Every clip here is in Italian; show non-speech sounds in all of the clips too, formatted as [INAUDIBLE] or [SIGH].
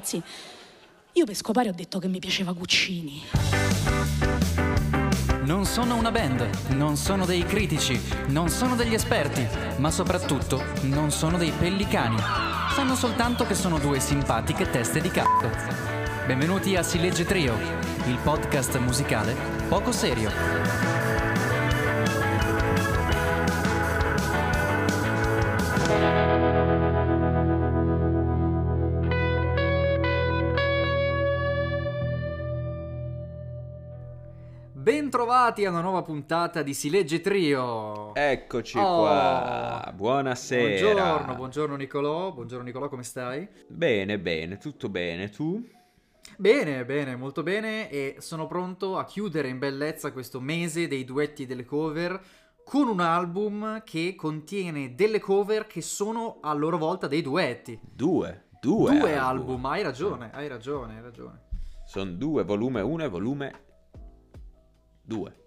ragazzi, io per scopare ho detto che mi piaceva Guccini. Non sono una band, non sono dei critici, non sono degli esperti, ma soprattutto non sono dei pellicani. Sanno soltanto che sono due simpatiche teste di cazzo. Benvenuti a Si Legge Trio, il podcast musicale poco serio. Bentrovati a una nuova puntata di Si Legge Trio. Eccoci oh. qua. Buonasera. Buongiorno, buongiorno Nicolò. Buongiorno Nicolò, come stai? Bene, bene, tutto bene. Tu? Bene, bene, molto bene e sono pronto a chiudere in bellezza questo mese dei duetti e delle cover con un album che contiene delle cover che sono a loro volta dei duetti. Due, due. Due album, album. hai ragione, hai ragione, hai ragione. Sono due, volume 1 e volume 2.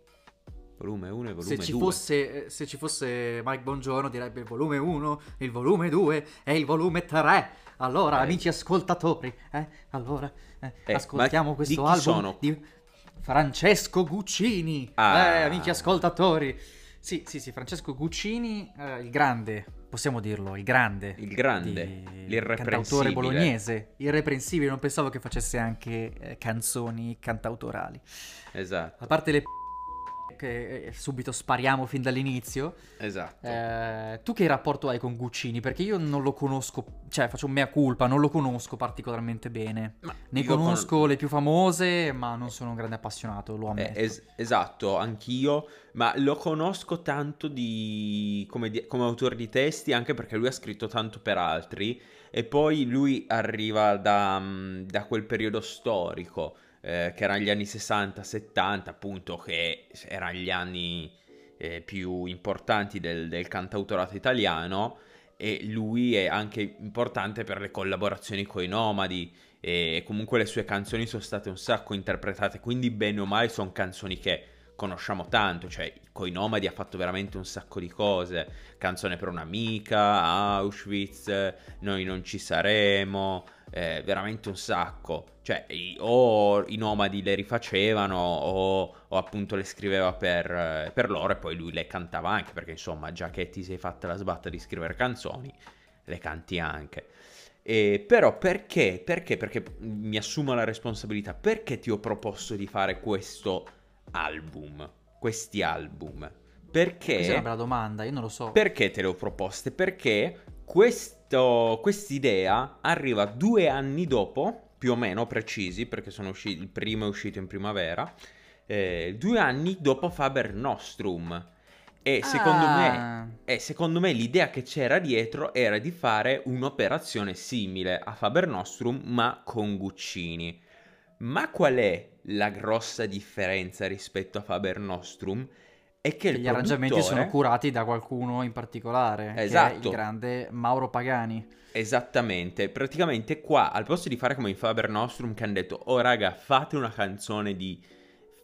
Volume 1 e volume 2. Se, ci fosse, eh, se ci fosse Mike Bongiorno direbbe il volume 1, il volume 2 e il volume 3. Allora, eh. amici ascoltatori, eh, allora eh, eh ascoltiamo questo di album sono? di Francesco Guccini. Ah. Eh, amici ascoltatori. Sì, sì, sì, Francesco Guccini, il grande, possiamo dirlo, il grande. Il grande, l'irreprensibile. Cantautore bolognese, irreprensibile, non pensavo che facesse anche canzoni cantautorali. Esatto. A parte le p- che eh, subito spariamo fin dall'inizio. Esatto. Eh, tu che rapporto hai con Guccini? Perché io non lo conosco, cioè faccio mea culpa, non lo conosco particolarmente bene. Ma ne conosco con... le più famose, ma non sono un grande appassionato, lo ammetto. Eh, es- esatto, anch'io, ma lo conosco tanto di... Come, di... come autore di testi, anche perché lui ha scritto tanto per altri. E poi lui arriva da, mm, da quel periodo storico eh, che erano gli anni 60-70, appunto, che erano gli anni eh, più importanti del, del cantautorato italiano e lui è anche importante per le collaborazioni con i nomadi e comunque le sue canzoni sono state un sacco interpretate, quindi bene o male sono canzoni che conosciamo tanto, cioè coi nomadi ha fatto veramente un sacco di cose, canzone per un'amica, Auschwitz, noi non ci saremo, eh, veramente un sacco, cioè o i nomadi le rifacevano o, o appunto le scriveva per, per, loro e poi lui le cantava anche, perché insomma già che ti sei fatta la sbatta di scrivere canzoni, le canti anche. E, però perché? Perché? Perché mi assumo la responsabilità, perché ti ho proposto di fare questo album, questi album. Perché? Questa è una bella domanda, io non lo so. Perché te le ho proposte? Perché questo, quest'idea arriva due anni dopo, più o meno precisi, perché usciti, il primo è uscito in primavera, eh, due anni dopo Faber Nostrum. E secondo, ah. me, e secondo me l'idea che c'era dietro era di fare un'operazione simile a Faber Nostrum, ma con Guccini. Ma qual è la grossa differenza rispetto a Faber Nostrum? È che, che gli arrangiamenti sono curati da qualcuno in particolare, esatto. il grande Mauro Pagani. Esattamente, praticamente qua al posto di fare come in Faber Nostrum che hanno detto "Oh raga, fate una canzone di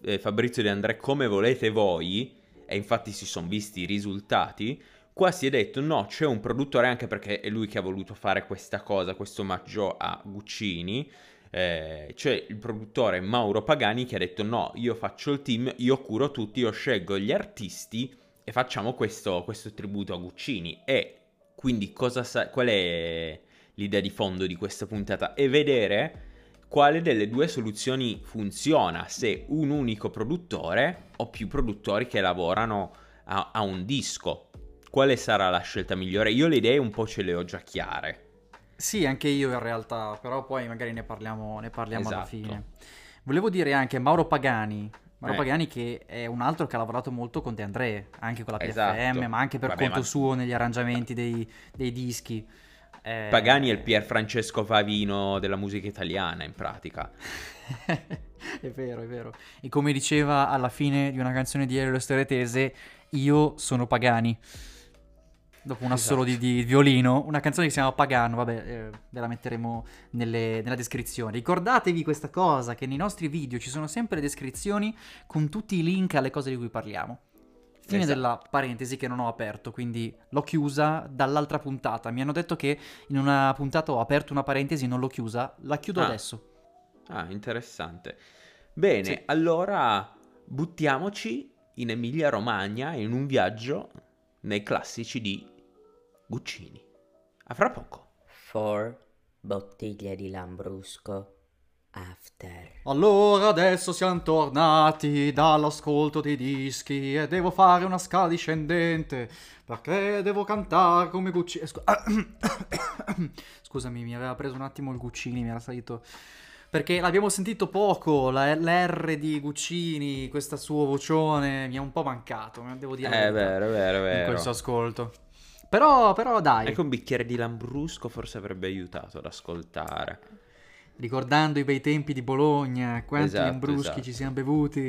eh, Fabrizio De André come volete voi" e infatti si sono visti i risultati, qua si è detto "No, c'è un produttore anche perché è lui che ha voluto fare questa cosa, questo omaggio a Guccini" eh, c'è il produttore Mauro Pagani che ha detto no, io faccio il team, io curo tutti, io scelgo gli artisti e facciamo questo, questo tributo a Guccini. E quindi sa- qual è l'idea di fondo di questa puntata? È vedere quale delle due soluzioni funziona, se un unico produttore o più produttori che lavorano a, a un disco. Quale sarà la scelta migliore? Io le idee un po' ce le ho già chiare. Sì, anche io in realtà, però poi magari ne parliamo, ne parliamo esatto. alla fine. Volevo dire anche Mauro Pagani, Mauro eh. Pagani che è un altro che ha lavorato molto con De André, anche con la PFM, esatto. ma anche per Vabbè, conto ma... suo negli arrangiamenti dei, dei dischi. Eh... Pagani è il Pier Francesco Favino della musica italiana, in pratica. [LAUGHS] è vero, è vero. E come diceva alla fine di una canzone di Elio Steretese, io sono Pagani dopo un assolo esatto. di, di, violino, una canzone che si chiama Pagano, vabbè, eh, ve la metteremo nelle, nella descrizione. Ricordatevi questa cosa, che nei nostri video ci sono sempre descrizioni con tutti i link alle cose di cui parliamo. Fine Esatto. della parentesi che non ho aperto, quindi l'ho chiusa dall'altra puntata. Mi hanno detto che in una puntata ho aperto una parentesi, non l'ho chiusa, la chiudo Ah. adesso. Ah, interessante. Bene, Sì. allora buttiamoci in Emilia Romagna in un viaggio nei classici di Guccini. A fra poco. Four bottiglie di Lambrusco after. Allora adesso siamo tornati dall'ascolto dei dischi e devo fare una scala discendente perché devo cantare come Guccini. Scu- [COUGHS] [COUGHS] Scusami, mi aveva preso un attimo il Guccini, mi era salito. Perché l'abbiamo sentito poco, la l'R di Guccini, questo suo vocione mi è un po' mancato, eh, devo dire. È verità, vero, è vero, è In vero. questo ascolto. Però, però dai, Anche un bicchiere di Lambrusco forse avrebbe aiutato ad ascoltare. Ricordando i bei tempi di Bologna, quanti Esatto, lambruschi esatto. ci siamo bevuti.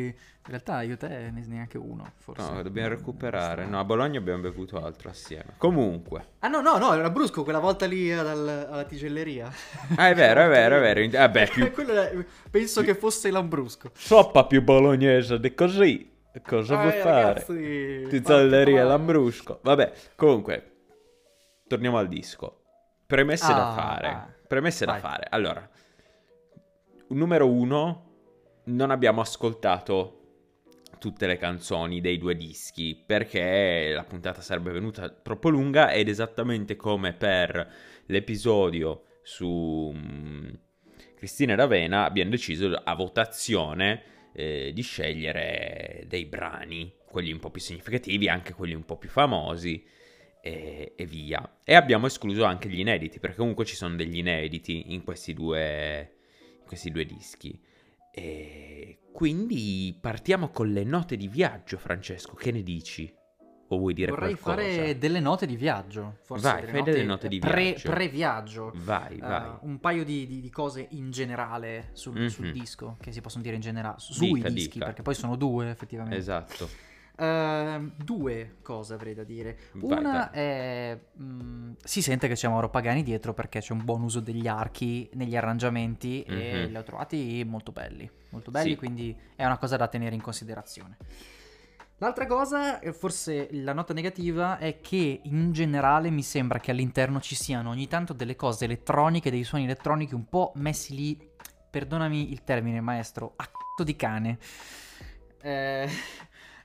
In realtà io e te ne- neanche uno, forse. No, dobbiamo recuperare. No, a Bologna abbiamo bevuto altro assieme. Comunque. Ah no, no, no, era Brusco quella volta lì al- alla tigelleria. Ah, è vero, è vero, è vero. [LAUGHS] Vabbè, più [LAUGHS] Quello era- penso che fosse Lambrusco. soppa più bolognese di così. Cosa vuoi Eh, fare? fate Lambrusco. Vabbè, comunque, torniamo al disco. Premesse da Ah, fare. ah. Premesse da Vai. fare. Allora, numero uno, non abbiamo ascoltato tutte le canzoni dei due dischi perché la puntata sarebbe venuta troppo lunga ed esattamente come per l'episodio su mm, Cristina D'Avena abbiamo deciso a votazione eh, di scegliere dei brani, quelli un po' più significativi, anche quelli un po' più famosi e, e via. E abbiamo escluso anche gli inediti, perché comunque ci sono degli inediti in questi due, questi due dischi. E quindi partiamo con le note di viaggio, Francesco, che ne dici? O vuoi dire Vorrei qualcosa? fare delle note di viaggio. Forse Vai, fai delle note di pre- viaggio. Pre-viaggio. Vai, Eh, vai. un paio di, di- di cose in generale sul, Mhm. sul disco, che si possono dire in generale, su- sui Dica, dischi, dica. perché poi sono due effettivamente. Esatto. Ehm, due cose avrei da dire. Vai, Una vai. è. mm, si sente che c'è Mauro Pagani dietro perché c'è un buon uso degli archi negli arrangiamenti e Mhm. li ho trovati molto belli. Molto belli, Sì. quindi è una cosa da tenere in considerazione. L'altra cosa, e forse la nota negativa, è che in generale mi sembra che all'interno ci siano ogni tanto delle cose elettroniche, dei suoni elettronici un po' messi lì, perdonami il termine maestro, a c***o di cane. Eh,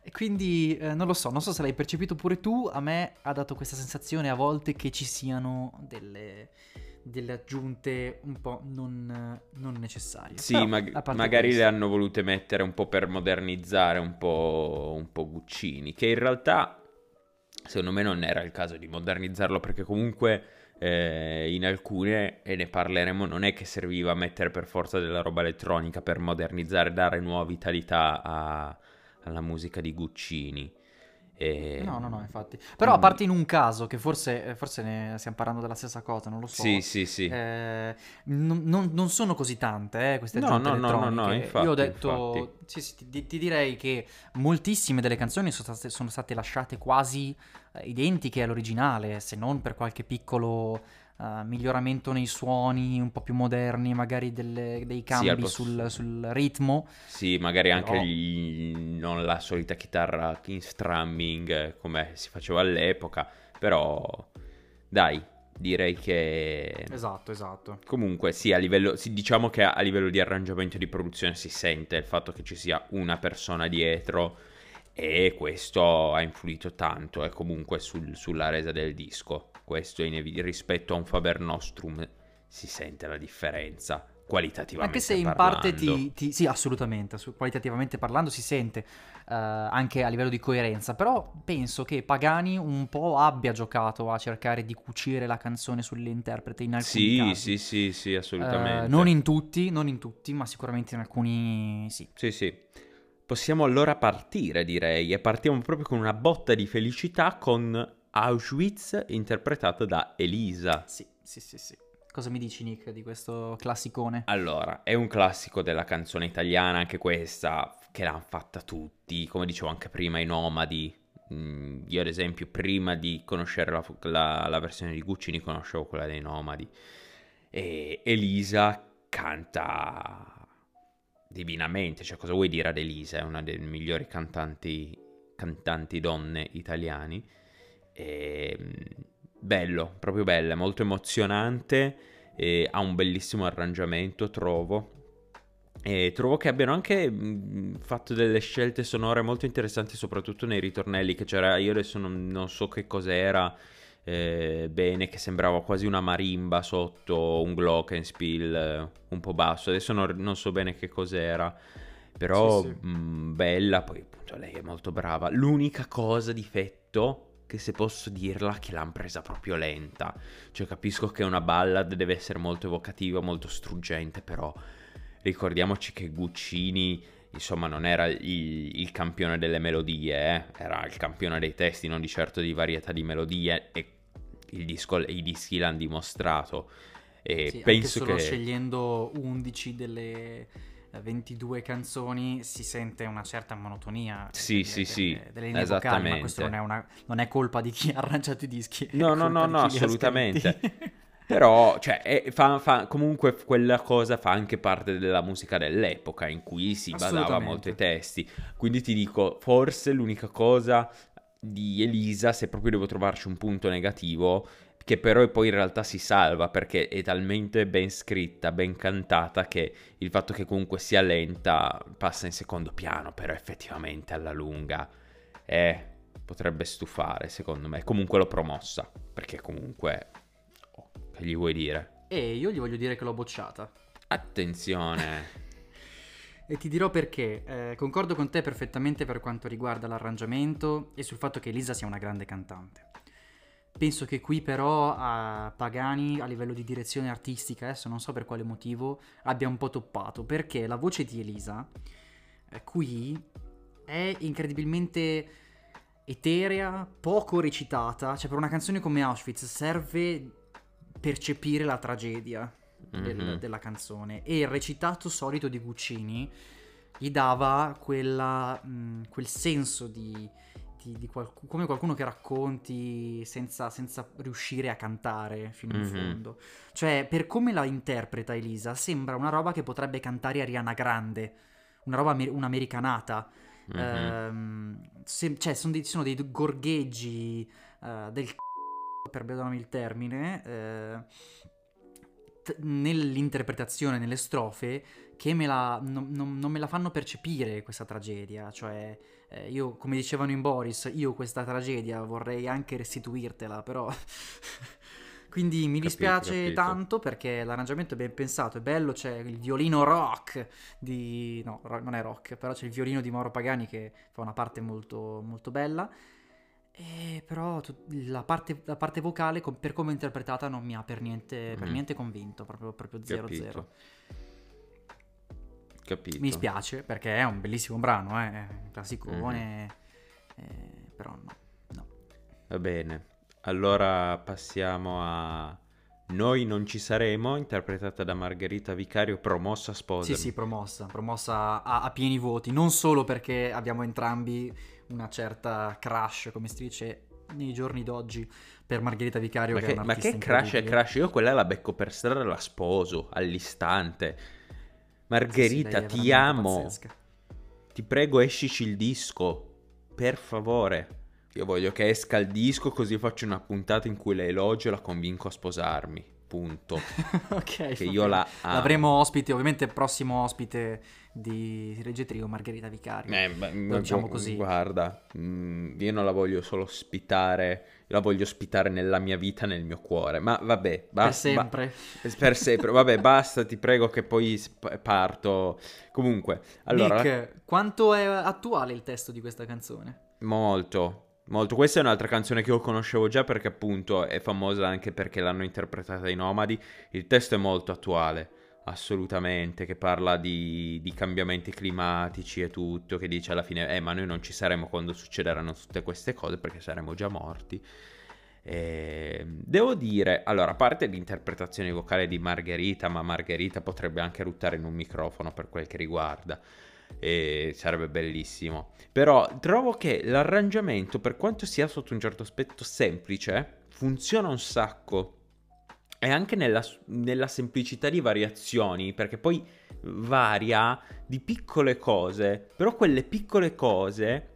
e quindi eh, non lo so, non so se l'hai percepito pure tu, a me ha dato questa sensazione a volte che ci siano delle, delle aggiunte un po' non, non necessarie. Sì, Però, mag- magari questo- le hanno volute mettere un po' per modernizzare un po', un po' Guccini, che in realtà secondo me non era il caso di modernizzarlo perché comunque eh, in alcune, e ne parleremo, non è che serviva mettere per forza della roba elettronica per modernizzare, dare nuova vitalità a- alla musica di Guccini. E- No, no, no, infatti. Però a parte in un caso, che forse, forse ne stiamo parlando della stessa cosa, non lo so. Sì, sì, sì. Eh, non, non- non sono così tante eh, queste No, no, no, no, no, infatti, Io ho detto, sì, sì, ti, ti direi che moltissime delle canzoni sono state, sono state lasciate quasi eh, identiche all'originale, se non per qualche piccolo eh, miglioramento nei suoni, un po' più moderni, magari delle- dei cambi al posto- sul, sul ritmo. Sì, magari anche Però- gli- non la solita chitarra in strumming eh, come si faceva all'epoca, però dai, direi che Esatto, esatto. comunque sì, a livello, sì, diciamo che a livello di arrangiamento e di produzione si sente il fatto che ci sia una persona dietro e questo ha influito tanto eh, comunque sul- sulla resa del disco. Questo è inevi- rispetto a un Faber Nostrum si sente la differenza qualitativamente Anche se in parlando. parte ti, ti- Sì, assolutamente, qualitativamente parlando si sente eh, anche a livello di coerenza, però penso che Pagani un po' abbia giocato a cercare di cucire la canzone sull'interprete in alcuni Sì, casi. sì, sì, sì, Eh, assolutamente. non in tutti, non in tutti, ma sicuramente in alcuni sì. Sì, sì. Possiamo allora partire, direi, e partiamo proprio con una botta di felicità con Auschwitz interpretato da Elisa. Sì, sì, sì, sì. Cosa mi dici Nick di questo classicone? Allora, è un classico della canzone italiana, anche questa, che l'hanno fatta tutti, come dicevo anche prima, i nomadi. Mm, io ad esempio, prima di conoscere la, la- la versione di Guccini, conoscevo quella dei nomadi. E Elisa canta divinamente, cioè cosa vuoi dire ad Elisa? È una delle migliori cantanti cantanti donne italiani. E, mm, bello, proprio bello, è molto emozionante, e ha un bellissimo arrangiamento, trovo. E trovo che abbiano anche mh, fatto delle scelte sonore molto interessanti, soprattutto nei ritornelli che c'era. Io adesso non, non so che cos'era eh, bene, che sembrava quasi una marimba sotto un glockenspiel eh, un po' basso. Adesso non, non, so bene che cos'era, però sì, sì. Mh, bella. Poi appunto lei è molto brava. L'unica cosa difetto che se posso dirla che l'hanno presa proprio lenta. Cioè capisco che una ballad deve essere molto evocativa, molto struggente, però ricordiamoci che Guccini insomma non era il, il campione delle melodie, eh? era il campione dei testi, non di certo di varietà di melodie e disco, i dischi l'hanno dimostrato. E sì, penso che... scegliendo 11 delle 22 canzoni si sente una certa monotonia sì, delle, sì, delle, sì, delle linee vocali, ma questo non è, una, non è, colpa di chi [LAUGHS] ha arrangiato i dischi. No, no, no, no, assolutamente. [LAUGHS] Però, cioè, è, fa, fa, comunque quella cosa fa anche parte della musica dell'epoca in cui si badava molto ai testi. Quindi ti dico, forse l'unica cosa di Elisa, se proprio devo trovarci un punto negativo, che però poi in realtà si salva perché è talmente ben scritta, ben cantata che il fatto che comunque sia lenta passa in secondo piano, però effettivamente alla lunga eh, potrebbe stufare secondo me. Comunque l'ho promossa, perché comunque... Oh, che gli vuoi dire? E io gli voglio dire che l'ho bocciata. Attenzione! [LAUGHS] E ti dirò perché. Eh, concordo con te perfettamente per quanto riguarda l'arrangiamento e sul fatto che Elisa sia una grande cantante. Penso che qui però a Pagani a livello di direzione artistica, adesso non so per quale motivo, abbia un po' toppato, perché la voce di Elisa eh, qui è incredibilmente eterea, poco recitata, cioè per una canzone come Auschwitz serve percepire la tragedia del, mm-hmm. della canzone e il recitato solito di Guccini gli dava quella, mh, quel senso di, di qualc- come qualcuno che racconti senza, senza, riuscire a cantare fino mm-hmm. in fondo. Cioè, per come la interpreta Elisa, sembra una roba che potrebbe cantare Ariana Grande, una roba amer- un'americanata. Mm-hmm. Ehm, se- cioè, sono dei, sono dei gorgheggi uh, del c***o, perdonami il termine, eh, nell'interpretazione, nelle strofe, che me la, non, non, non, me la fanno percepire questa tragedia. Cioè, eh, io, come dicevano in Boris, io questa tragedia vorrei anche restituirtela, però... [LAUGHS] Quindi mi dispiace capito, capito. tanto perché l'arrangiamento è ben pensato, è bello, c'è il violino rock di... no, non è rock, però c'è il violino di Mauro Pagani che fa una parte molto, molto bella. E però la parte, la parte vocale, per come è interpretata, non mi ha per niente, mm. per niente convinto, proprio, proprio 0-0. Capito. Mi spiace perché è un bellissimo brano, eh? è un classicone, mm. eh, però no, no. Va bene, allora passiamo a Noi non ci saremo, interpretata da Margherita Vicario, promossa sposa. Sì, sì, promossa, promossa a, a pieni voti, non solo perché abbiamo entrambi una certa crush, come si dice nei giorni d'oggi, per Margherita Vicario. Ma che, che, ma che crush è crush? Io quella la becco per strada e la sposo all'istante. Margherita, sì, sì, ti amo. Pazzesca. Ti prego, escici il disco. Per favore. Io voglio che esca il disco così faccio una puntata in cui la elogio e la convinco a sposarmi. Punto. [LAUGHS] ok. Che io la amo. L'avremo ospite, ovviamente prossimo ospite di Regge Trio Margherita Vicario. Eh, beh, diciamo così. Guarda, mm, io non la voglio solo ospitare, la voglio ospitare nella mia vita, nel mio cuore. Ma vabbè, basta. Per sempre. Ba- per sempre. vabbè, [LAUGHS] basta, ti prego che poi parto. Comunque, allora... Nick, quanto è attuale il testo di questa canzone? Molto. Molto, questa è un'altra canzone che io conoscevo già perché appunto è famosa anche perché l'hanno interpretata i Nomadi. Il testo è molto attuale assolutamente, che parla di, di, cambiamenti climatici e tutto, che dice alla fine, eh ma noi non ci saremo quando succederanno tutte queste cose perché saremo già morti. E devo dire, allora, a parte l'interpretazione vocale di Margherita, ma Margherita potrebbe anche ruttare in un microfono per quel che riguarda, e sarebbe bellissimo. Però trovo che l'arrangiamento, per quanto sia sotto un certo aspetto semplice, funziona un sacco e anche nella, nella, semplicità di variazioni, perché poi varia di piccole cose, però quelle piccole cose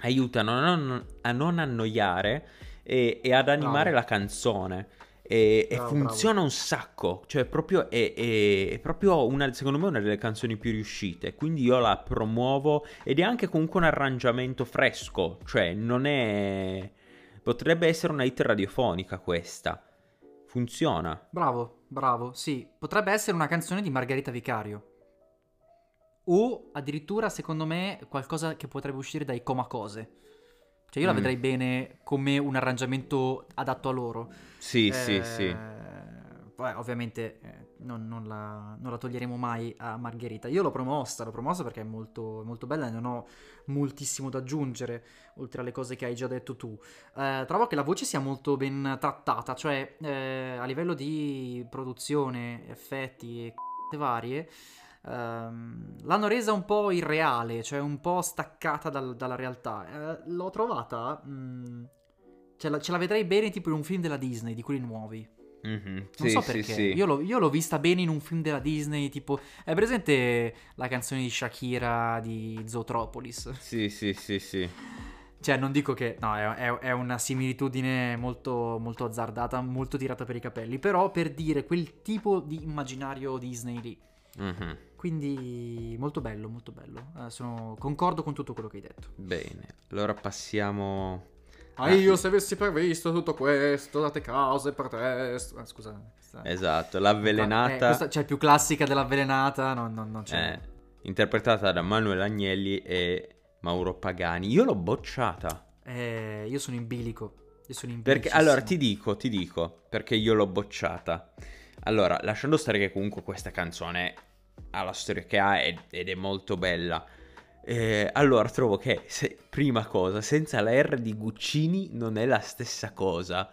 aiutano a non, a non annoiare e, e ad animare Bravo. la canzone. E, e Bravo, funziona un sacco, cioè proprio è, è- è proprio una, secondo me una delle canzoni più riuscite, quindi io la promuovo ed è anche comunque un arrangiamento fresco, cioè non è... potrebbe essere una hit radiofonica questa, funziona. Bravo, bravo, sì. Potrebbe essere una canzone di Margherita Vicario. O addirittura, secondo me, qualcosa che potrebbe uscire dai Comacose. Cioè io la Mm. vedrei bene come un arrangiamento adatto a loro. Sì, Eh, sì, sì. Poi ovviamente eh, non, non la, non la toglieremo mai a Margherita. Io l'ho promossa, l'ho promossa perché è molto, molto bella e non ho moltissimo da aggiungere, oltre alle cose che hai già detto tu. Eh, trovo che la voce sia molto ben trattata, cioè eh, a livello di produzione, effetti e c***e varie, ehm, l'hanno resa un po' irreale, cioè un po' staccata dal- dalla realtà. Eh, l'ho trovata... mh, ce la, ce la vedrei bene tipo in un film della Disney, di quelli nuovi. Mhm, Non sì, so sì, perché. sì. Io, l'ho, io l'ho vista bene in un film della Disney, tipo... È presente la canzone di Shakira di Zootropolis? Sì, sì, sì, sì. Cioè, non dico che... No, è, è- è una similitudine molto, molto azzardata, molto tirata per i capelli. Però per dire quel tipo di immaginario Disney lì. Mhm, Quindi molto bello, molto bello. Eh, sono- concordo con tutto quello che hai detto. Bene, allora passiamo... Ah, io se avessi previsto tutto questo, date cause per testo... Ah, scusa. questa- Esatto, Eh, l'avvelenata... questa, cioè, più classica dell'avvelenata, no, no, non c'è. eh, interpretata da Manuel Agnelli e Mauro Pagani. Io l'ho bocciata. Eh, io sono in bilico. Io sono in Perché, bilicissimo. allora, ti dico, ti dico, perché io l'ho bocciata. Allora, lasciando stare che comunque questa canzone ha la storia che ha ed, ed è molto bella. Eh, allora, trovo che, se- prima cosa, senza la R di Guccini non è la stessa cosa.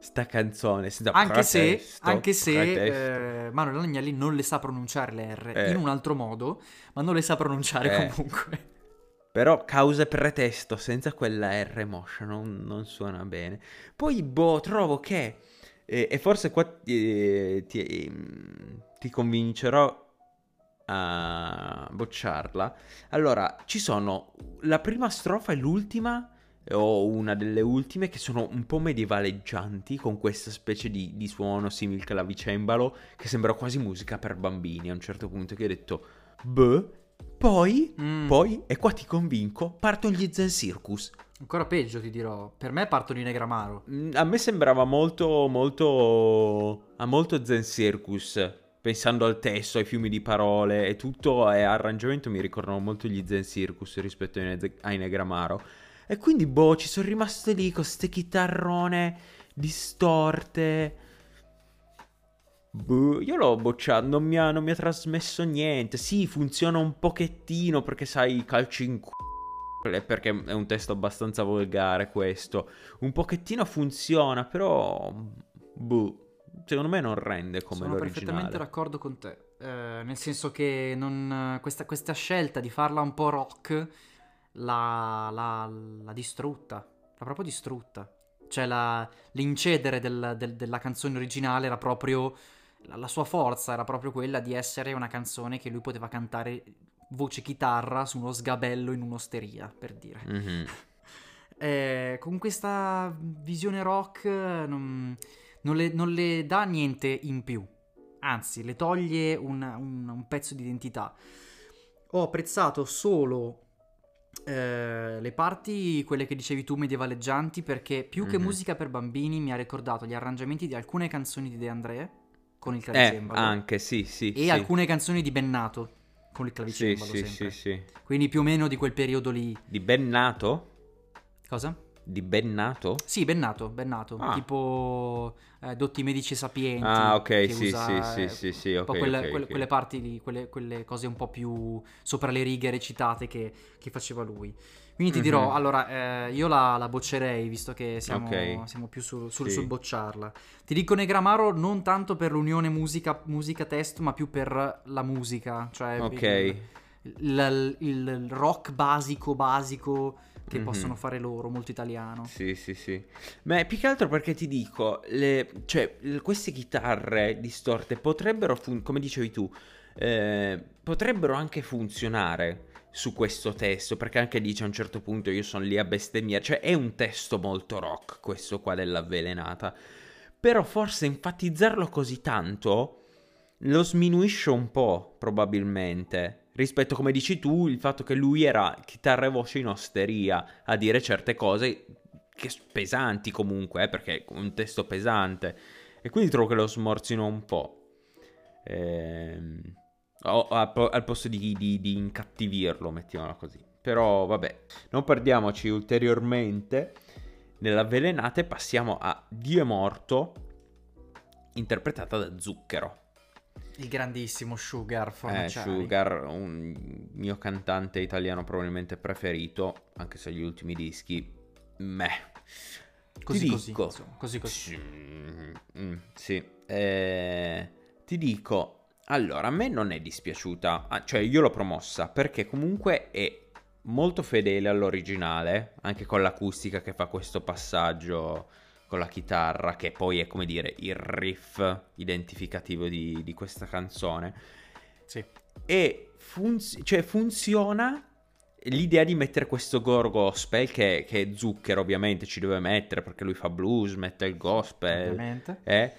Sta canzone, senza Anche se, anche se eh, Manuel Agnelli non le sa pronunciare le R Eh. in un altro modo, ma non le sa pronunciare Eh. comunque. Però causa e pretesto senza quella R moscia non, non suona bene. Poi, boh, trovo che... eh, e forse qua eh, ti, ehm, ti convincerò a bocciarla. Allora, ci sono la prima strofa e l'ultima, o una delle ultime, che sono un po' medievaleggianti, con questa specie di, di suono simil clavicembalo, che sembra quasi musica per bambini a un certo punto, che ho detto, boh, poi... Mm, Poi, e qua ti convinco, partono gli Zen Circus. Ancora peggio ti dirò. Per me partono i Negramaro. Mm, A me sembrava molto, molto, a molto Zen Circus, pensando al testo, ai fiumi di parole e tutto, e arrangiamento mi ricordano molto gli Zen Circus rispetto ai, Ne- ai Negramaro. E quindi, boh, ci sono rimasto lì con ste chitarrone distorte. Boh, io l'ho bocciato, non mi, ha, non mi ha trasmesso niente. Sì, funziona un pochettino perché sai, calci in c***o, perché è un testo abbastanza volgare questo. Un pochettino funziona, però... Boh, secondo me non rende come Sono perfettamente l'originale. d'accordo con te. Eh, nel senso che non- questa, questa scelta di farla un po' rock l'ha, l'ha- l'ha distrutta. L'ha proprio distrutta. Cioè la- l'incedere del- del- della canzone originale era proprio... La, la sua forza era proprio quella di essere una canzone che lui poteva cantare voce chitarra su uno sgabello in un'osteria, per dire. Mhm. [LAUGHS] Eh, con questa visione rock eh, non, non le, non le dà niente in più, anzi le toglie un, un- un pezzo di identità. Ho apprezzato solo eh, le parti, quelle che dicevi tu, medievaleggianti, perché più che Mhm. musica per bambini mi ha ricordato gli arrangiamenti di alcune canzoni di De André con il Eh, clavicembalo anche, sì, sì. e sì. alcune canzoni di Bennato con il Sì, clavicembalo sì, sempre. sì, sì. Quindi più o meno di quel periodo lì. Di Bennato? Cosa? Di Bennato? Sì, Bennato, Bennato, Ah. tipo eh, Dotti Medici Sapienti. Ah, ok, che sì, usa, sì, eh, sì, sì, sì, un po' ok, quelle, ok, quelle- ok. quelle parti, di, quelle, quelle cose un po' più sopra le righe recitate che, che faceva lui. Quindi ti dirò, Mhm. allora, eh, io la, la boccerei, visto che siamo, Ok. siamo più sul, sul- Sì. sul bocciarla. Ti dico Negramaro non tanto per l'unione musica- musica-testo, ma più per la musica. Cioè Ok. il, il- il rock basico, basico che Mhm. possono fare loro, molto italiano. Sì, sì, sì. Ma più che altro perché ti dico, le- cioè, l- queste chitarre distorte potrebbero, fun- come dicevi tu, eh, potrebbero anche funzionare su questo testo, perché anche dice a un certo punto io sono lì a bestemmiare, cioè è un testo molto rock questo qua dell'avvelenata, però forse enfatizzarlo così tanto lo sminuisce un po' probabilmente rispetto come dici tu il fatto che lui era chitarra e voce in osteria a dire certe cose che pesanti comunque, eh, perché è un testo pesante e quindi trovo che lo smorzino un po'. Ehm, al posto di, di, di incattivirlo, mettiamola così. Però vabbè, non perdiamoci ulteriormente nell'avvelenata e passiamo a Dio è morto, interpretata da Zucchero. Il grandissimo Sugar Eh, Sugar, un mio cantante italiano probabilmente preferito, anche se gli ultimi dischi, meh. Così così, dico, insomma, così così. Mm, sì, eh, ti dico, allora, a me non è dispiaciuta, ah, cioè io l'ho promossa perché comunque è molto fedele all'originale, anche con l'acustica che fa questo passaggio con la chitarra, che poi è come dire il riff identificativo di, di questa canzone. Sì. E funz- cioè funziona l'idea di mettere questo gore gospel, che, che zucchero ovviamente ci deve mettere, perché lui fa blues, mette il gospel. Ovviamente. Eh?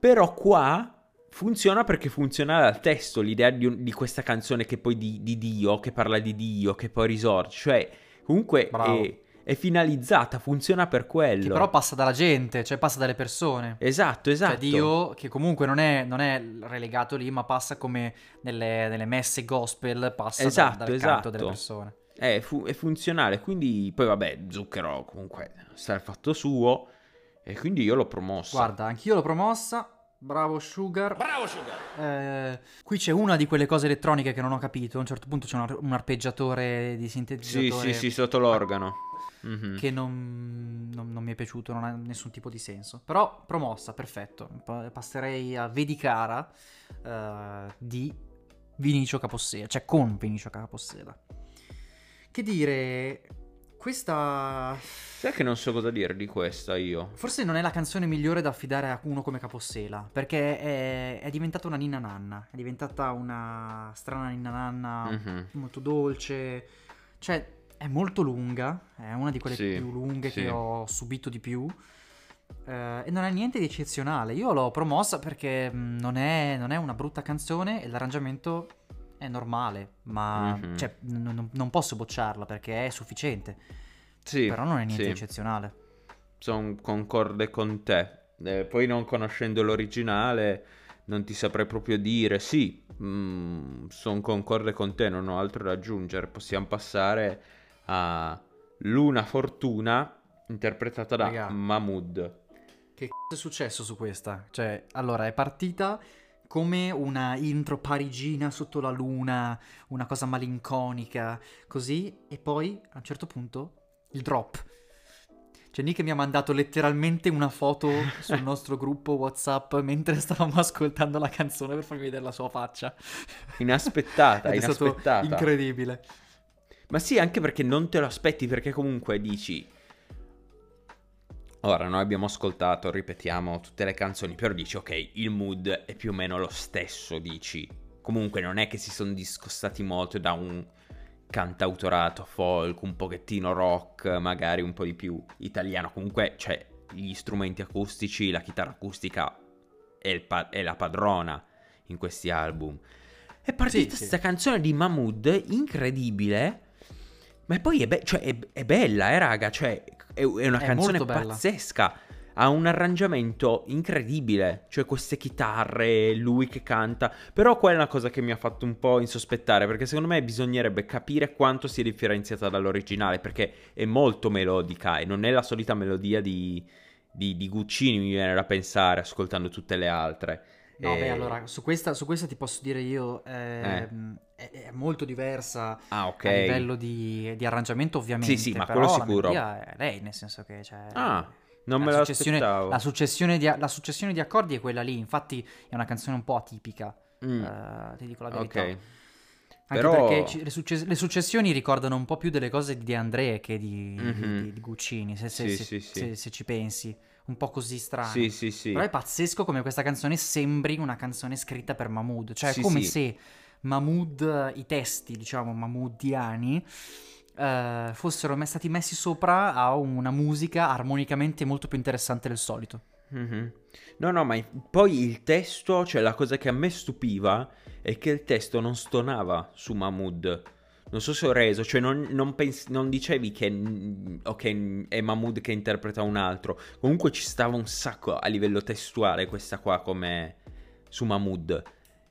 Però qua funziona perché funziona dal testo, l'idea di, di questa canzone che poi di, di Dio, che parla di Dio, che poi risorge. Cioè, comunque è, è finalizzata, funziona per quello. Che però passa dalla gente, cioè passa dalle persone. Esatto, esatto. Cioè Dio, che comunque non è, non è relegato lì, ma passa come nelle, nelle messe gospel, passa da- Esatto, dal canto esatto. delle persone. È, fu- è funzionale, quindi poi vabbè, Zucchero comunque sta il fatto suo e quindi io l'ho promosso. Guarda, anch'io l'ho promossa. Bravo Sugar. Bravo Sugar. qui c'è una di quelle cose elettroniche che non ho capito. A un certo punto c'è un, ar- un arpeggiatore di Sì, sintetizzatore sì, sì, sotto l'organo. Mhm. che non, non- non mi è piaciuto, non ha nessun tipo di senso. Però promossa, perfetto. Pa- passerei a Vedicara eh, di Vinicio Capossela, cioè con Vinicio Capossela. Che dire, questa Sai che non so cosa dire di questa io. forse non è la canzone migliore da affidare a uno come Capossela, perché è, è diventata una ninna nanna, è diventata una strana ninna nanna Mhm. molto dolce, cioè è molto lunga, è una di quelle Sì, più lunghe sì. che ho subito di più. eh, e non è niente di eccezionale. Io l'ho promossa perché mh, non è, non è una brutta canzone e l'arrangiamento è normale, ma Mhm. cioè, n- non posso bocciarla perché è sufficiente. Sì, Però non è niente di eccezionale. Sono concorde con te. Eh, poi non conoscendo l'originale non ti saprei proprio dire. Sì, sono concorde con te, non ho altro da aggiungere. Possiamo passare a Luna Fortuna, interpretata da Raga. Mahmood. Che c***o è successo su questa? Cioè, allora, è partita come una intro parigina sotto la luna, una cosa malinconica, così, e poi, a un certo punto, il drop. Cioè, Nick mi ha mandato letteralmente una foto sul [LAUGHS] nostro gruppo WhatsApp mentre stavamo ascoltando la canzone per farmi vedere la sua faccia. Inaspettata, [LAUGHS] Ed è stato inaspettata. incredibile. Ma sì, anche perché non te lo aspetti, perché comunque dici... Ora, noi abbiamo ascoltato, ripetiamo tutte le canzoni, però dici, ok, il mood è più o meno lo stesso, dici. Comunque non è che si sono discostati molto da un cantautorato folk, un pochettino rock, magari un po' di più italiano. Comunque, cioè, gli strumenti acustici, la chitarra acustica è, il pa- è la padrona in questi album. È partita Sì, sì. questa canzone di Mahmood, incredibile, ma poi è, be- cioè, è, è bella, eh, raga, cioè, è, è una È canzone pazzesca. Ha un arrangiamento incredibile, cioè queste chitarre, lui che canta. Però qua è una cosa che mi ha fatto un po' insospettare, perché secondo me bisognerebbe capire quanto sia differenziata dall'originale, perché è molto melodica e non è la solita melodia di, di, di Guccini, mi viene da pensare, ascoltando tutte le altre. No, E- beh, allora, su questa, su questa ti posso dire io, ehm, è, è molto diversa Ah, ok. a livello di, di arrangiamento ovviamente. Sì, sì, ma però quello sicuro. è lei, nel senso che c'è... Ah, non me la successione, la, successione di, la successione di accordi è quella lì, infatti è una canzone un po' atipica, Mm. eh, ti dico la verità. Ok. Anche Però- perché le, succes- le successioni ricordano un po' più delle cose di De André che di, Mhm. di- di Guccini, se, se- Sì, se- sì, sì. se- se ci pensi. Un po' così strano. Sì, sì, sì. Però è pazzesco come questa canzone sembri una canzone scritta per Mahmood. Cioè, è Sì, come sì. se Mahmood, i testi, diciamo, mahmoodiani, eh, fossero me- stati messi sopra a una musica armonicamente molto più interessante del solito. Mhm. No, no, ma poi il testo, cioè la cosa che a me stupiva è che il testo non stonava su Mahmood. Non so se ho reso, cioè non, non pens- non dicevi che mm, ok, è Mahmood che interpreta un altro. Comunque ci stava un sacco a livello testuale questa qua come su Mahmood.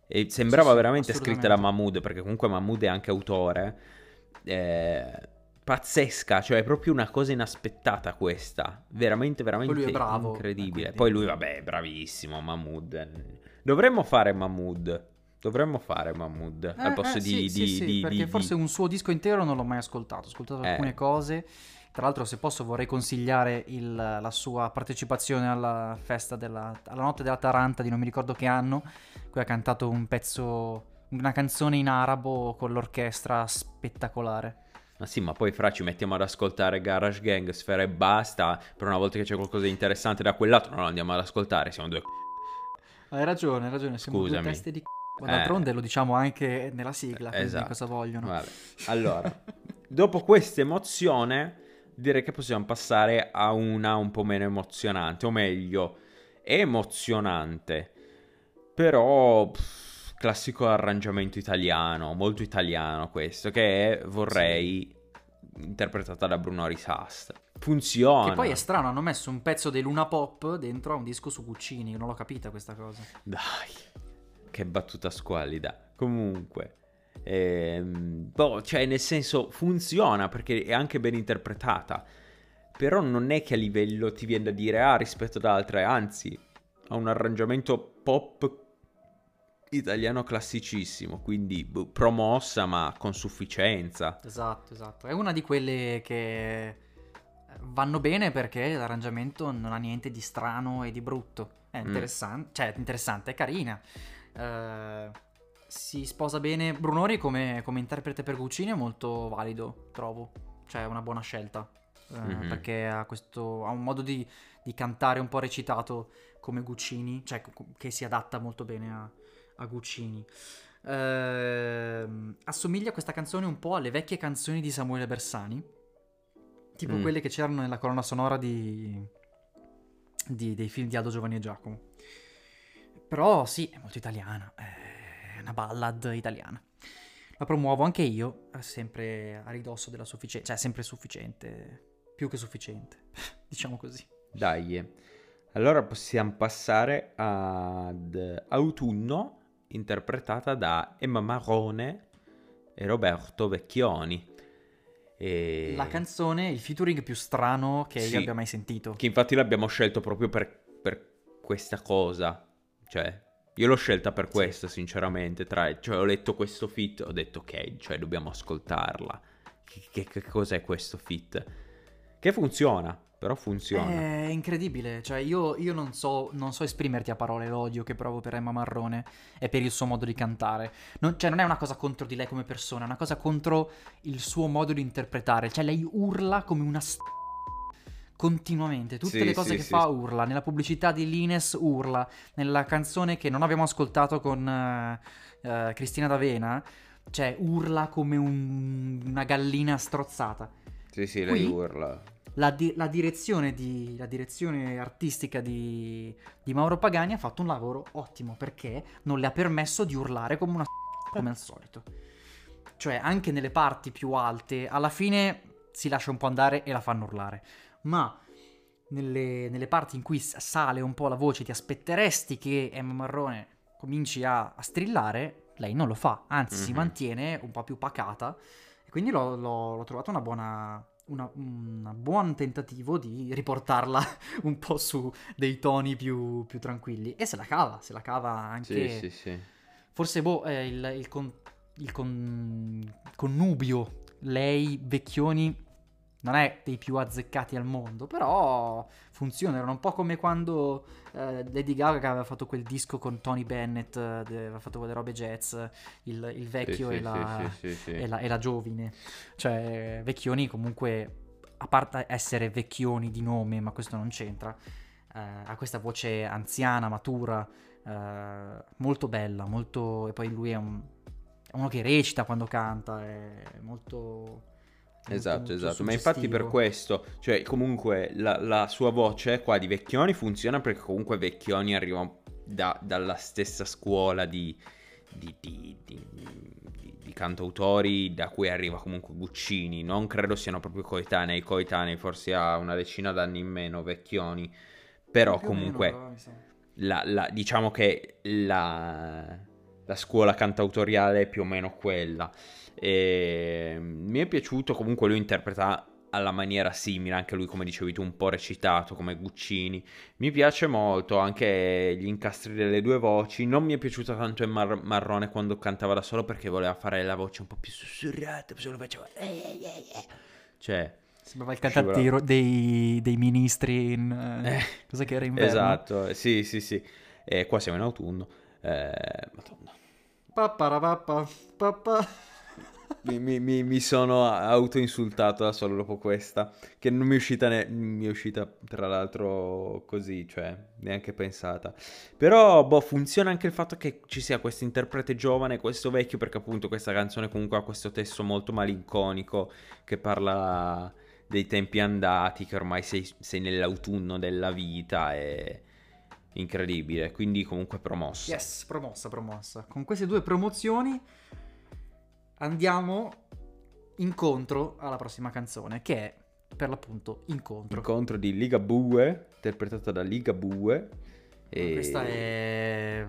E sembrava Sì, veramente scritta da. Mahmood, perché comunque Mahmood è anche autore. Eh, pazzesca, cioè è proprio una cosa inaspettata questa. Veramente, veramente è bravo, incredibile. eh, quindi- Poi lui, vabbè, è bravissimo, Mahmood. Dovremmo fare Mahmood. Dovremmo fare Mahmood al Eh, posto eh, di, sì, sì, di- sì, di- perché di- forse un suo disco intero non l'ho mai ascoltato. Ho ascoltato Eh. alcune cose. Tra l'altro, se posso, vorrei consigliare il- la sua partecipazione alla festa della alla notte della Taranta di non mi ricordo che anno. Qui ha cantato un pezzo, una canzone in arabo con l'orchestra spettacolare. Ma sì, ma poi fra ci mettiamo ad ascoltare Garage Gang, Sfera e basta. Per una volta che c'è qualcosa di interessante da quel lato, non lo andiamo ad ascoltare. Siamo due. Hai ragione, hai ragione. Siamo due Scusami. teste di c***o. Ma Eh. d'altronde lo diciamo anche nella sigla. Esatto. cosa vogliono? Vabbè. Allora, dopo questa emozione, direi che possiamo passare a una un po' meno emozionante, o meglio, emozionante, però pff, classico arrangiamento italiano, molto italiano questo, che è Vorrei, interpretata da Bruno Risasta. Funziona. Che poi è strano, hanno messo un pezzo dei Luna Pop dentro a un disco su Guccini. Non l'ho capita questa cosa. Dai, che battuta squallida. Comunque, ehm, boh, cioè nel senso funziona perché è anche ben interpretata. Però non è che a livello ti viene da dire ah rispetto ad altre, anzi ha un arrangiamento pop italiano classicissimo, quindi boh, promossa ma con sufficienza. Esatto, esatto. È una di quelle che eh, vanno bene perché l'arrangiamento non ha niente di strano e di brutto. È Mm. interessante, cioè interessante, è carina. Eh, si sposa bene. Brunori come, come interprete per Guccini è molto valido, trovo. Cioè è una buona scelta. eh, Mhm. Perché ha, questo, ha un modo di, di cantare un po' recitato come Guccini, cioè che si adatta molto bene a, a Guccini. Ehm, assomiglia questa canzone un po' alle vecchie canzoni di Samuele Bersani, tipo Mm. quelle che c'erano nella colonna sonora di, di- dei film di Aldo Giovanni e Giacomo. Però sì, è molto italiana, è una ballad italiana. La promuovo anche io, è sempre a ridosso della sufficienza, cioè sempre sufficiente, più che sufficiente, [LAUGHS] diciamo così. Dai, allora possiamo passare ad Autunno, interpretata da Emma Marrone e Roberto Vecchioni. E... La canzone, il featuring più strano che Sì. io abbia mai sentito. Che infatti l'abbiamo scelto proprio per, per questa cosa. Cioè, io l'ho scelta per questo, sinceramente. Tra, cioè, ho letto questo fit, ho detto ok, cioè dobbiamo ascoltarla. Che, che- che cos'è questo fit? Che funziona, però funziona. È incredibile, cioè io, io non, so, non so esprimerti a parole l'odio che provo per Emma Marrone e per il suo modo di cantare. Non, cioè non è una cosa contro di lei come persona, è una cosa contro il suo modo di interpretare. Cioè lei urla come una st... continuamente, tutte Sì, le cose sì, che sì. fa urla, nella pubblicità di Lines urla, nella canzone che non abbiamo ascoltato con eh, eh, Cristina D'Avena, cioè urla come un- una gallina strozzata Sì, sì, lei qui- urla. la, di- la direzione, di- la direzione artistica di, di Mauro Pagani ha fatto un lavoro ottimo perché non le ha permesso di urlare come una come al solito. Cioè, anche nelle parti più alte, alla fine si lascia un po' andare e la fanno urlare. Ma nelle, nelle parti in cui sale un po' la voce, ti aspetteresti che Emma Marrone cominci a, a strillare, lei non lo fa, anzi si Mhm. mantiene un po' più pacata. E quindi l'ho, l'ho- l'ho trovato una buona, una- un buon tentativo di riportarla [LAUGHS] un po' su dei toni più, più tranquilli. E se la cava, se la cava anche... Sì, sì, sì. Forse, boh, è il, il con- il con- connubio, lei, Vecchioni, non è dei più azzeccati al mondo, però funziona. Era un po' come quando eh, Lady Gaga aveva fatto quel disco con Tony Bennett, eh, aveva fatto quelle robe jazz, il, il vecchio Sì, e, sì, la, sì, e la- e la giovine. Cioè, vecchioni comunque, a parte essere vecchioni di nome, ma questo non c'entra, eh, ha questa voce anziana, matura, eh, molto bella, molto... E poi lui è un è uno che recita quando canta, è molto... Esatto, esatto, ma infatti per questo, cioè comunque la, la sua voce qua di Vecchioni funziona perché comunque Vecchioni arriva da- dalla stessa scuola di, di, di- di- cantautori da cui arriva comunque Guccini, non credo siano proprio coetanei, coetanei forse ha una decina d'anni in meno Vecchioni, però meno, comunque la- la- diciamo che la, la scuola cantautoriale è più o meno quella. E mi è piaciuto comunque lui interpreta alla maniera simile, anche lui come dicevi tu un po' recitato come Guccini. Mi piace molto anche gli incastri delle due voci. Non mi è piaciuto tanto il Mar- Marrone quando cantava da solo perché voleva fare la voce un po' più sussurrata, solo faceva eh, eh, eh. Cioè, Sembrava il cantante dei, dei- dei ministri in... Eh, cosa che era inverno? esatto, sì, sì, sì. E qua siamo in autunno. Eh, madonna. Papparapappa, pappa. Mi, mi- mi- mi sono autoinsultato da solo dopo questa, che non mi è uscita, ne- mi è uscita tra l'altro così, cioè neanche pensata. Però, boh, funziona anche il fatto che ci sia questo interprete giovane e questo vecchio, perché appunto questa canzone comunque ha questo testo molto malinconico che parla dei tempi andati, che ormai sei, sei nell'autunno della vita, è incredibile, quindi comunque promossa. Yes, promossa, promossa. Con queste due promozioni andiamo incontro alla prossima canzone, che è per l'appunto Incontro. Incontro di Liga Bue, interpretata da Liga Bue. E... Questa è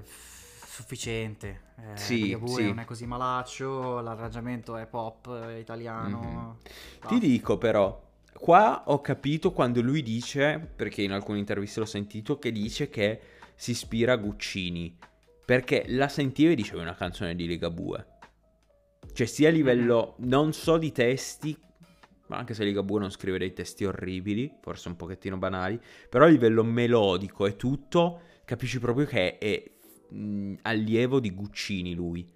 sufficiente. Eh, Sì, sì. non è così malaccio, l'arrangiamento è pop eh, italiano. Mhm. basta. Ti dico però, qua ho capito quando lui dice, perché in alcune interviste l'ho sentito, che dice che si ispira a Guccini. Perché la sentivo e diceva una canzone di Ligabue. Cioè sia a livello, non so di testi, ma anche se Ligabue non scrive dei testi orribili, forse un pochettino banali, però a livello melodico e tutto, capisci proprio che è mh, allievo di Guccini lui.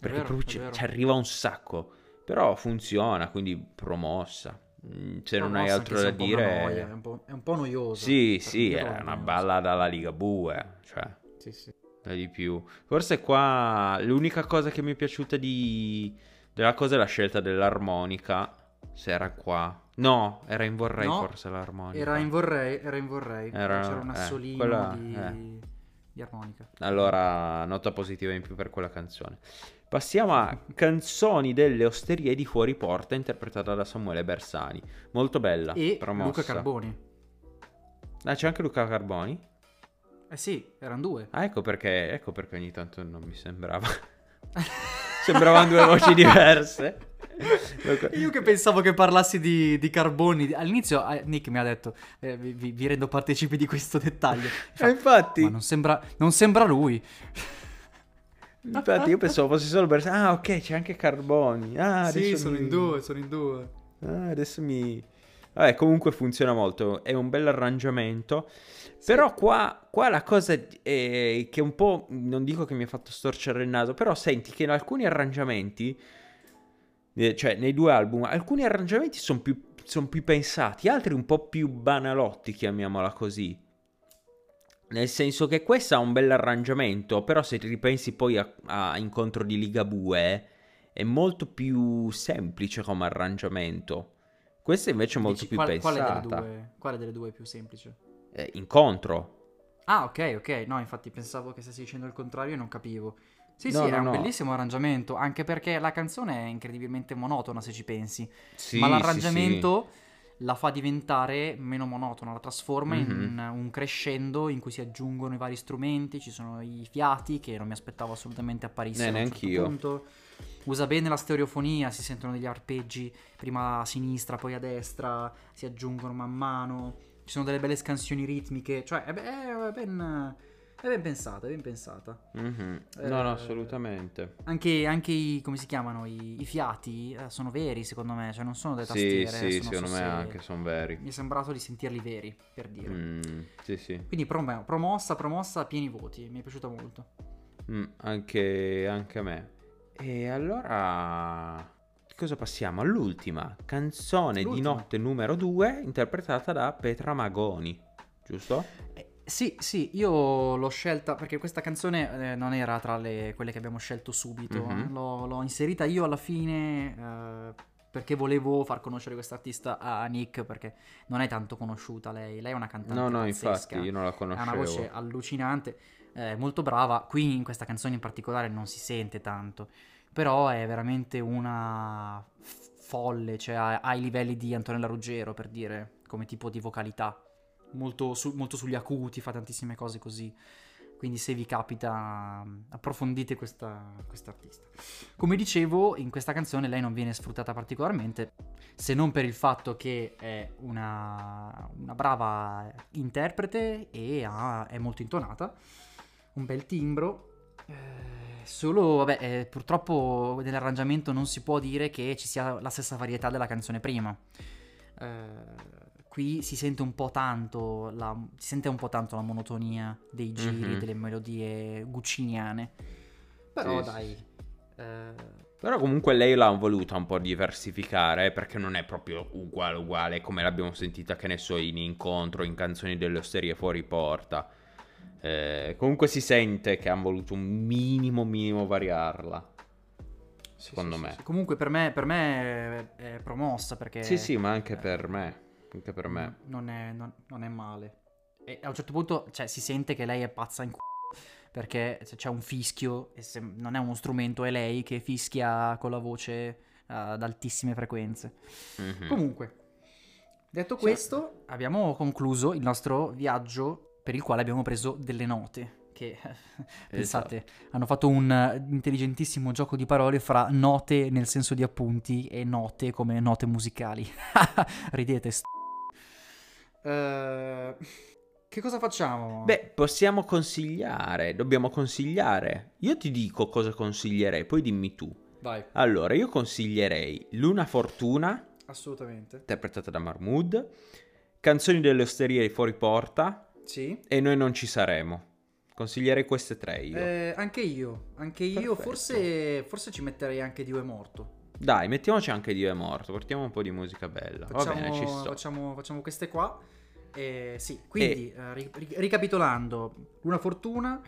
Perché vero, proprio è ci, ci arriva un sacco. Però funziona, quindi promossa. Mm, Se non hai altro da dire... noia, è, un po', è un po' noioso. Sì, sì, è una noioso. balla dalla Ligabue, cioè... Sì, sì. da di più. Forse qua l'unica cosa che mi è piaciuta di... della cosa è la scelta dell'armonica. Se era qua. No, era in vorrei No, forse l'armonica. Era in vorrei, era in vorrei. Era- C'era un eh, assolino quella- di, eh. di armonica. Allora, nota positiva in più per quella canzone. Passiamo a Canzoni delle osterie di fuori porta, interpretata da Samuele Bersani. Molto bella. E promossa. Luca Carboni. Ah, c'è anche Luca Carboni? Eh sì, erano due. Ah, ecco perché, ecco perché ogni tanto non mi sembrava. [LAUGHS] Sembravano due voci diverse. [LAUGHS] Io che pensavo che parlassi di, di Carboni. All'inizio eh, Nick mi ha detto: eh, vi, vi- rendo partecipi di questo dettaglio. Eh, infatti, Ma non sembra, non sembra lui. Infatti io pensavo fosse solo Bersani. Ah, ok, c'è anche Carboni. Ah, adesso mi- sono in due. Ah, adesso mi... Vabbè, comunque funziona molto, è un bel arrangiamento. Però qua, qua la cosa è che un po', non dico che mi ha fatto storcere il naso, però senti che in alcuni arrangiamenti, eh, cioè nei due album, alcuni arrangiamenti sono più, son più pensati, altri un po' più banalotti, chiamiamola così. Nel senso che questo ha un bel arrangiamento, però se ti ripensi poi a, a Incontro di Ligabue, è molto più semplice come arrangiamento. Questa invece è molto Dici, più quale, pensata. quale delle due, quale delle due è più semplice? Eh, incontro. Ah, ok, ok. No, infatti pensavo che stessi dicendo il contrario e non capivo. Sì, No, sì, no, è un no. bellissimo arrangiamento, anche perché la canzone è incredibilmente monotona se ci pensi. Sì, ma sì, l'arrangiamento la fa diventare meno monotona, la trasforma in Mhm. un crescendo in cui si aggiungono i vari strumenti, ci sono i fiati che non mi aspettavo assolutamente apparissero. Eh, certo neanch'io. punto. Usa bene la stereofonia, si sentono degli arpeggi prima a sinistra, poi a destra, si aggiungono man mano. Ci sono delle belle scansioni ritmiche, cioè è ben, È ben pensata, è ben pensata. Mhm. Eh, No, no, assolutamente. Anche, anche i, come si chiamano, i, i fiati eh, sono veri secondo me, cioè non sono delle Sì, tastiere. sì, sono- secondo me anche sono veri. Mi è sembrato di sentirli veri, per dire. Mm, sì, sì. Quindi prom- promossa, promossa, pieni voti, mi è piaciuta molto. Mm, anche, anche a me. E allora... Cosa passiamo? All'ultima canzone di L'ultima. notte numero 2 interpretata da Petra Magoni, giusto? Sì, sì, io l'ho scelta perché questa canzone eh, non era tra le, quelle che abbiamo scelto subito. Mhm. L'ho, l'ho inserita io alla fine eh, perché volevo far conoscere questa artista a Nick perché non è tanto conosciuta lei. Lei è una cantante No, no, pazzesca. infatti, io non la Ha una conoscevo. voce allucinante, eh, molto brava. Qui in questa canzone in particolare non si sente tanto, però è veramente una folle, cioè ha, ha i livelli di Antonella Ruggero per dire, come tipo di vocalità. Molto, su- molto sugli acuti, fa tantissime cose così. Quindi se vi capita approfondite questa artista. Come dicevo, in questa canzone lei non viene sfruttata particolarmente, se non per il fatto che è una, una brava interprete e ha- è molto intonata, un bel timbro. eh, solo, vabbè, eh, purtroppo nell'arrangiamento non si può dire che ci sia la stessa varietà della canzone prima. Eh, qui si sente un po' tanto la, si sente un po' tanto la monotonia dei giri, Mhm. delle melodie gucciniane. Però Sì, dai. eh, Però comunque lei l'ha voluta un po' diversificare, eh, perché non è proprio uguale uguale come l'abbiamo sentita, che ne so, in incontro, in canzoni delle osterie fuori porta. Eh, comunque si sente che hanno voluto un minimo, minimo variarla. Secondo sì, me. sì, sì. Comunque per me, per me è, è promossa perché... Sì, sì, ma anche eh, per me. Anche per me. Non è, non- non è male. E a un certo punto, cioè, si sente che lei è pazza in c***o, perché se c'è un fischio e se non è uno strumento, è lei che fischia con la voce eh, ad altissime frequenze. Mhm. Comunque, detto Sì. questo, abbiamo concluso il nostro viaggio per il quale abbiamo preso delle note. Che [LAUGHS] pensate, hanno fatto un intelligentissimo gioco di parole fra note nel senso di appunti e note come note musicali. [LAUGHS] Ridete, st- Eh, che cosa facciamo? Beh, possiamo consigliare, dobbiamo consigliare. Io ti dico cosa consiglierei, poi dimmi tu. vai, Allora, io consiglierei Luna Fortuna, assolutamente. interpretata da Mahmood, Canzoni delle osterie fuori porta Sì. e Noi non ci saremo. Consiglierei queste tre io. Eh, anche io, anche io, forse, forse ci metterei anche Dio è morto. Dai, mettiamoci anche Dio è morto, portiamo un po' di musica bella. Va Facciamo, bene, ci sto. facciamo, facciamo queste qua. Eh, sì, quindi eh, ri- ri- ricapitolando, Luna Fortuna,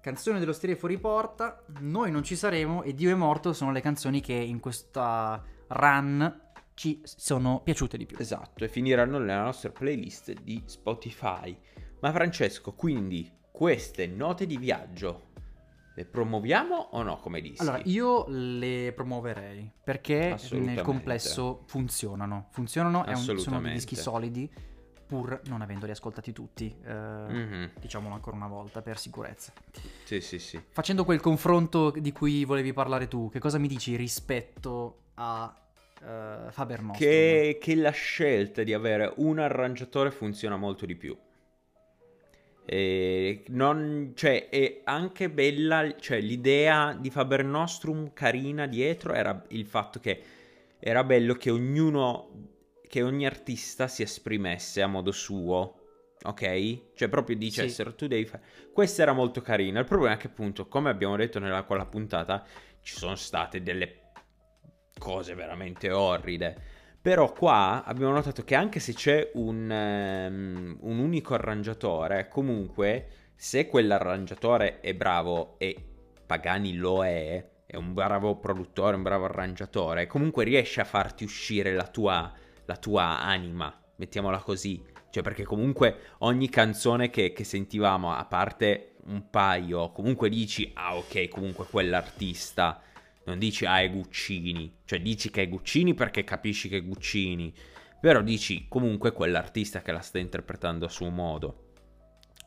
Canzone dello Stile fuori porta, Noi non ci saremo e Dio è morto sono le canzoni che in questa run ci sono piaciute di più. Esatto, e finiranno nella nostra playlist di Spotify. Ma Francesco, quindi queste note di viaggio le promuoviamo o no, come dissi? Allora, io le promuoverei perché nel complesso funzionano. Funzionano, è un- sono dischi solidi, pur non avendoli ascoltati tutti. eh, Mhm, Diciamolo ancora una volta per sicurezza. Sì, sì, sì. Facendo quel confronto di cui volevi parlare tu, che cosa mi dici rispetto a eh, Faber Nostrum? Che, che la scelta di avere un arrangiatore funziona molto di più. E non, cioè, è anche bella, cioè, l'idea di Faber Nostrum carina dietro era il fatto che era bello che ognuno, che ogni artista si esprimesse a modo suo, ok? Cioè, proprio dicessero, tu devi fare... Questo era molto carino, il problema è che appunto, come abbiamo detto nella quella puntata, ci sono state delle cose veramente orride. Però qua abbiamo notato che anche se c'è un, ehm, un unico arrangiatore, comunque se quell'arrangiatore è bravo e Pagani lo è, è un bravo produttore, un bravo arrangiatore, comunque riesce a farti uscire la tua, la tua anima, mettiamola così. Cioè perché comunque ogni canzone che, che sentivamo, a parte un paio, comunque dici, ah ok, comunque quell'artista non dici ah è Guccini, cioè dici che è Guccini perché capisci che è Guccini, però dici comunque quell'artista che la sta interpretando a suo modo.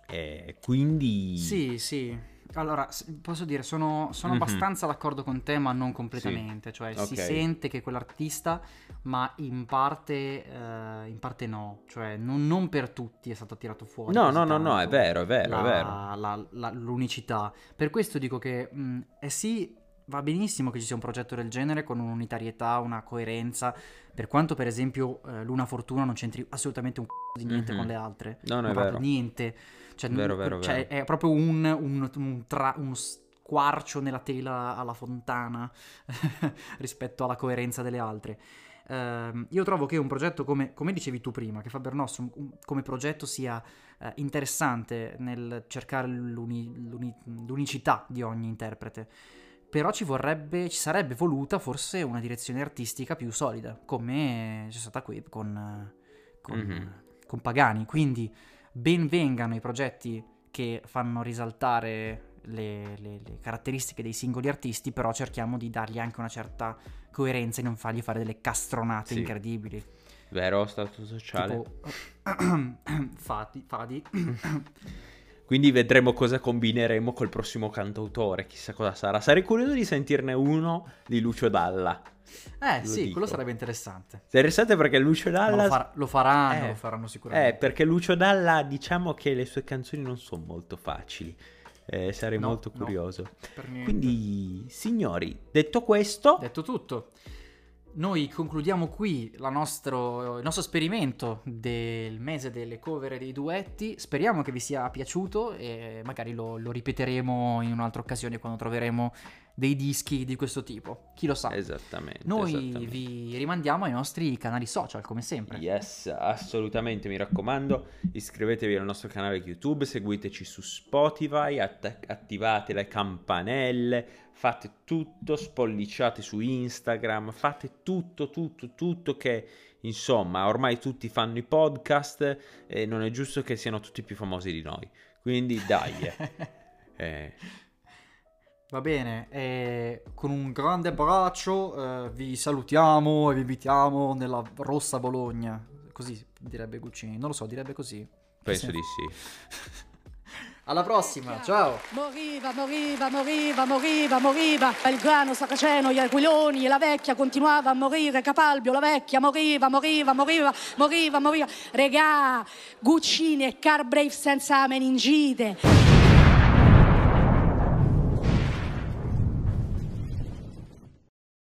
E quindi... Sì, sì. Allora, posso dire, sono, sono Mhm. abbastanza d'accordo con te, ma non completamente. Cioè, si Ok. sente che quell'artista, ma in parte, eh, in parte no. Cioè, non, non per tutti è stato tirato fuori. No, no, no, no, è vero, è vero, la- è vero. la- la- l'unicità. Per questo dico che, mh, eh sì, va benissimo che ci sia un progetto del genere con un'unitarietà, una coerenza. Per quanto, per esempio, eh, Luna Fortuna non c'entri assolutamente un c***o di niente Mhm. con le altre. No, no, Ma è vero. niente. Cioè, Vero, vero, cioè, vero. è proprio un, un, un tra- uno squarcio nella tela alla fontana [LAUGHS] rispetto alla coerenza delle altre. Ehm, io trovo che un progetto come, come dicevi tu prima, che Faber Nostrum un- come progetto sia eh, interessante nel cercare l'uni- l'uni- l'unicità di ogni interprete. Però ci vorrebbe, ci sarebbe voluta forse una direzione artistica più solida, come c'è stata qui con, con, Mhm. con Pagani. Quindi ben vengano i progetti che fanno risaltare le, le- le caratteristiche dei singoli artisti, però cerchiamo di dargli anche una certa coerenza e non fargli fare delle castronate Sì. incredibili. Vero, stato sociale. Tipo [COUGHS] Fadi, Fadi. [COUGHS] [COUGHS] Quindi vedremo cosa combineremo col prossimo cantautore, chissà cosa sarà. Sarei curioso di sentirne uno di Lucio Dalla. Eh Lo sì, dico. quello sarebbe interessante. Interessante perché Lucio Dalla... lo, far- lo faranno, Eh, lo faranno Eh, sicuramente. perché Lucio Dalla diciamo che le sue canzoni non sono molto facili. Eh, sarei No, molto no. curioso. Per niente. Quindi, signori, detto questo, Detto tutto, noi concludiamo qui nostro- il nostro esperimento del mese delle cover e dei duetti. Speriamo che vi sia piaciuto e magari lo, lo ripeteremo in un'altra occasione quando troveremo dei dischi di questo tipo. Chi lo sa. esattamente. Noi esattamente. vi rimandiamo ai nostri canali social, come sempre. Yes, assolutamente, mi raccomando, iscrivetevi al nostro canale YouTube, seguiteci su Spotify, att- attivate le campanelle, fate tutto, spolliciate su Instagram, fate tutto, tutto, tutto che insomma, ormai tutti fanno i podcast e non è giusto che siano tutti più famosi di noi. Quindi dai. eh. [LAUGHS] Eh, Va bene, e con un grande abbraccio eh, vi salutiamo e vi invitiamo nella rossa Bologna. Così direbbe Guccini, non lo so, direbbe così. penso Sì. di sì. [LAUGHS] Alla prossima, ciao! Moriva, moriva, moriva, moriva, moriva. Belgrano, Saraceno, gli aquiloni, la vecchia continuava a morire. Capalbio, la vecchia, moriva, moriva, moriva, moriva, moriva. Regà, Guccini e Car Brave senza meningite.